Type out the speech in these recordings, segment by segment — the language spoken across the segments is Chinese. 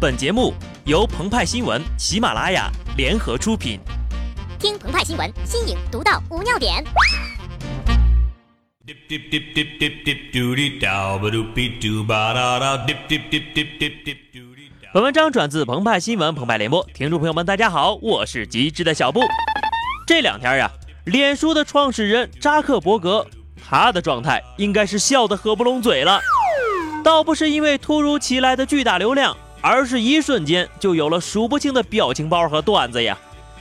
本节目由澎湃新闻、喜马拉雅联合出品。听澎湃新闻，新颖独到，无尿点。本文章转自澎湃新闻、澎湃联播，听众朋友们，大家好，我是机智的小布。这两天呀，脸书的创始人扎克伯格，他的状态应该是笑得合不拢嘴了，倒不是因为突如其来的巨大流量。而是一瞬间就有了数不清的表情包和段子呀，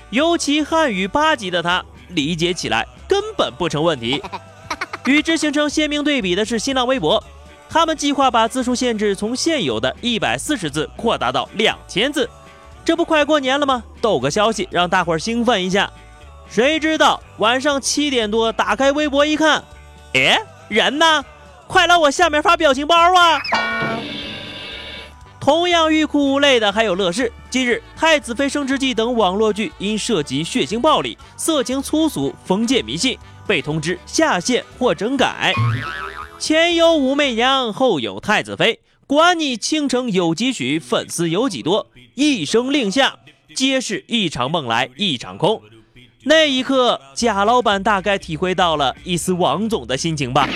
尤其汉语八级的他理解起来根本不成问题。与之形成鲜明对比的是新浪微博，他们计划把字数限制从现有的一百四十字扩大到两千字。这不快过年了吗？逗个消息让大伙儿兴奋一下。谁知道晚上七点多打开微博一看，哎，人呢？快来我下面发表情包啊！同样欲哭无泪的还有乐视。近日，《太子妃升职记》等网络剧因涉及血腥暴力、色情粗俗、封建迷信，被通知下线或整改。前有武媚娘，后有太子妃，管你倾城有几许，粉丝有几多，一声令下，皆是一场梦来一场空。那一刻，贾老板大概体会到了一丝王总的心情吧。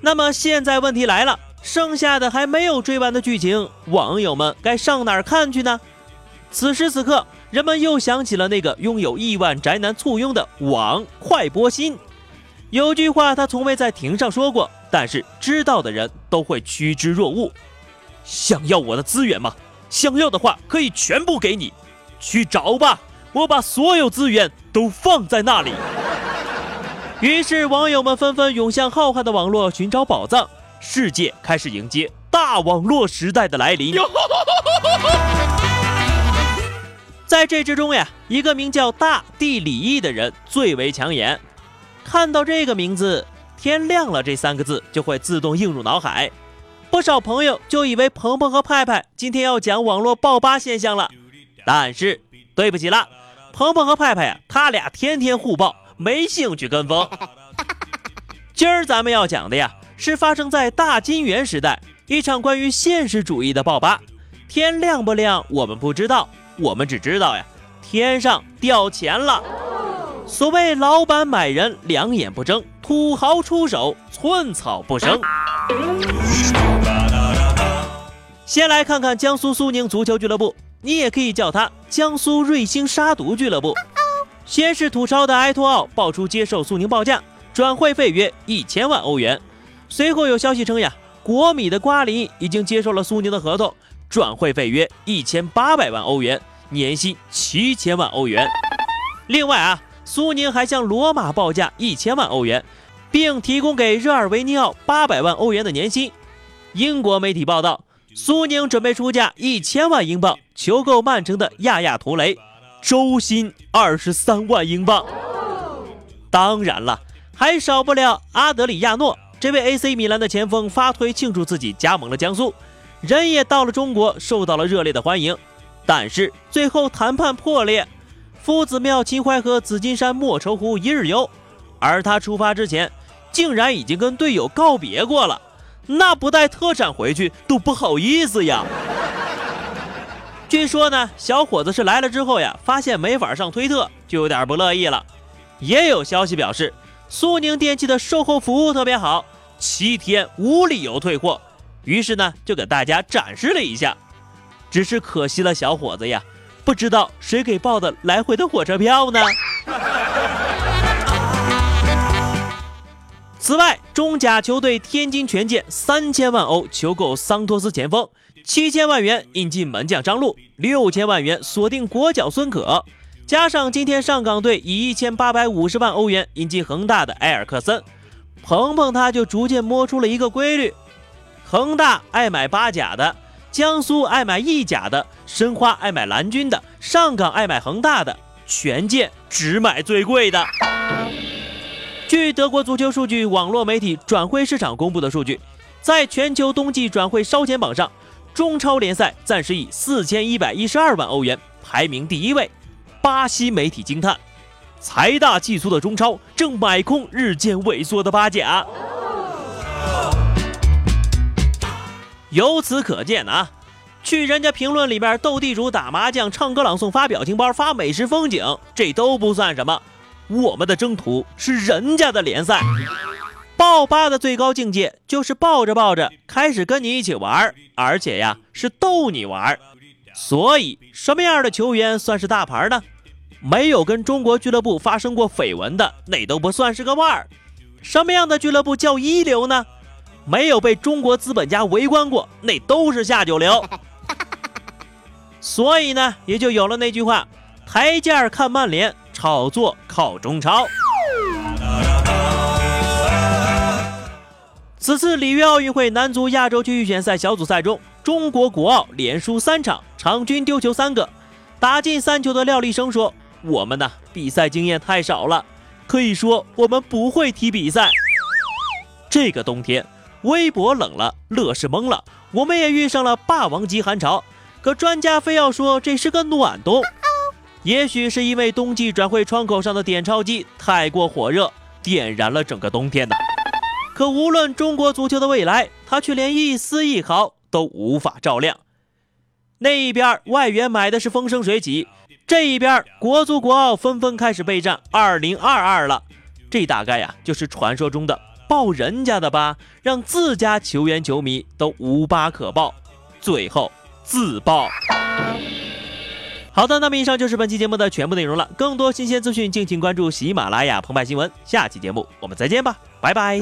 那么现在问题来了。剩下的还没有追完的剧情，网友们该上哪儿看去呢？此时此刻，人们又想起了那个拥有亿万宅男簇拥的网快播新。有句话他从未在庭上说过，但是知道的人都会趋之若鹜。想要我的资源吗？想要的话可以全部给你，去找吧，我把所有资源都放在那里。于是网友们纷纷涌向浩瀚的网络寻找宝藏。世界开始迎接大网络时代的来临。在这之中呀，一个名叫大地李毅的人最为抢眼。看到这个名字“天亮了”这三个字，就会自动映入脑海。不少朋友就以为鹏鹏和派派今天要讲网络爆吧现象了，但是对不起了，鹏鹏和派派呀，他俩天天互爆，没兴趣跟风。今儿咱们要讲的呀。是发生在大金元时代一场关于现实主义的爆发。天亮不亮，我们不知道，我们只知道呀，天上掉钱了。所谓老板买人，两眼不睁；土豪出手，寸草不生。先来看看江苏苏宁足球俱乐部，你也可以叫它江苏瑞星杀毒俱乐部。先是吐槽的埃托奥爆出接受苏宁报价，转会费约一千万欧元。随后有消息称呀，国米的瓜林已经接受了苏宁的合同，转会费约一千八百万欧元，年薪七千万欧元。另外啊，苏宁还向罗马报价一千万欧元，并提供给热尔维尼奥八百万欧元的年薪。英国媒体报道，苏宁准备出价一千万英镑求购曼城的亚亚图雷，周薪二十三万英镑。当然了，还少不了阿德里亚诺。这位 AC 米兰的前锋发推庆祝自己加盟了江苏，人也到了中国，受到了热烈的欢迎。但是最后谈判破裂，夫子庙秦淮河，紫金山莫愁湖一日游。而他出发之前，竟然已经跟队友告别过了，那不带特产回去都不好意思呀。据说呢，小伙子是来了之后呀，发现没法上推特，就有点不乐意了。也有消息表示。苏宁电器的售后服务特别好，七天无理由退货。于是呢，就给大家展示了一下。只是可惜了小伙子呀，不知道谁给报的来回的火车票呢？此外，中甲球队天津权健三千万欧求购桑托斯前锋，七千万元引进门将张路，六千万元锁定国脚孙可。加上今天上港队以一千八百五十万欧元引进恒大的埃尔克森，鹏鹏他就逐渐摸出了一个规律：恒大爱买八甲的，江苏爱买意甲的，申花爱买蓝军的，上港爱买恒大的，权健只买最贵的。据德国足球数据网络媒体转会市场公布的数据，在全球冬季转会烧钱榜上，中超联赛暂时以四千一百一十二万欧元排名第一位。巴西媒体惊叹：“财大气粗的中超正买空日渐萎缩的巴甲。”由此可见啊，去人家评论里边斗地主、打麻将、唱歌朗诵、发表情包、发美食风景，这都不算什么。我们的征途是人家的联赛。爆吧的最高境界就是抱着抱着开始跟你一起玩，而且呀是逗你玩。所以什么样的球员算是大牌呢？没有跟中国俱乐部发生过绯闻的，那都不算是个腕儿。什么样的俱乐部叫一流呢？没有被中国资本家围观过，那都是下九流。所以呢，也就有了那句话：台阶看曼联，炒作靠中超。此次里约奥运会男足亚洲区预选赛小组赛中，中国国奥连输三场，场均丢球三个，打进三球的廖立生说：“我们呢，比赛经验太少了，可以说我们不会踢比赛。这个冬天，微博冷了，乐视懵了，我们也遇上了霸王级寒潮。可专家非要说这是个暖冬，也许是因为冬季转会窗口上的点钞机太过火热，点燃了整个冬天呢。”可无论中国足球的未来，他却连一丝一毫都无法照亮。那一边外援买的是风生水起，这一边国足国奥纷纷开始备战二零二二了。这大概呀就是传说中的抱人家的吧，让自家球员球迷都无疤可报，最后自爆。好的，那么以上就是本期节目的全部内容了。更多新鲜资讯，敬请关注喜马拉雅澎湃新闻。下期节目我们再见吧，拜拜。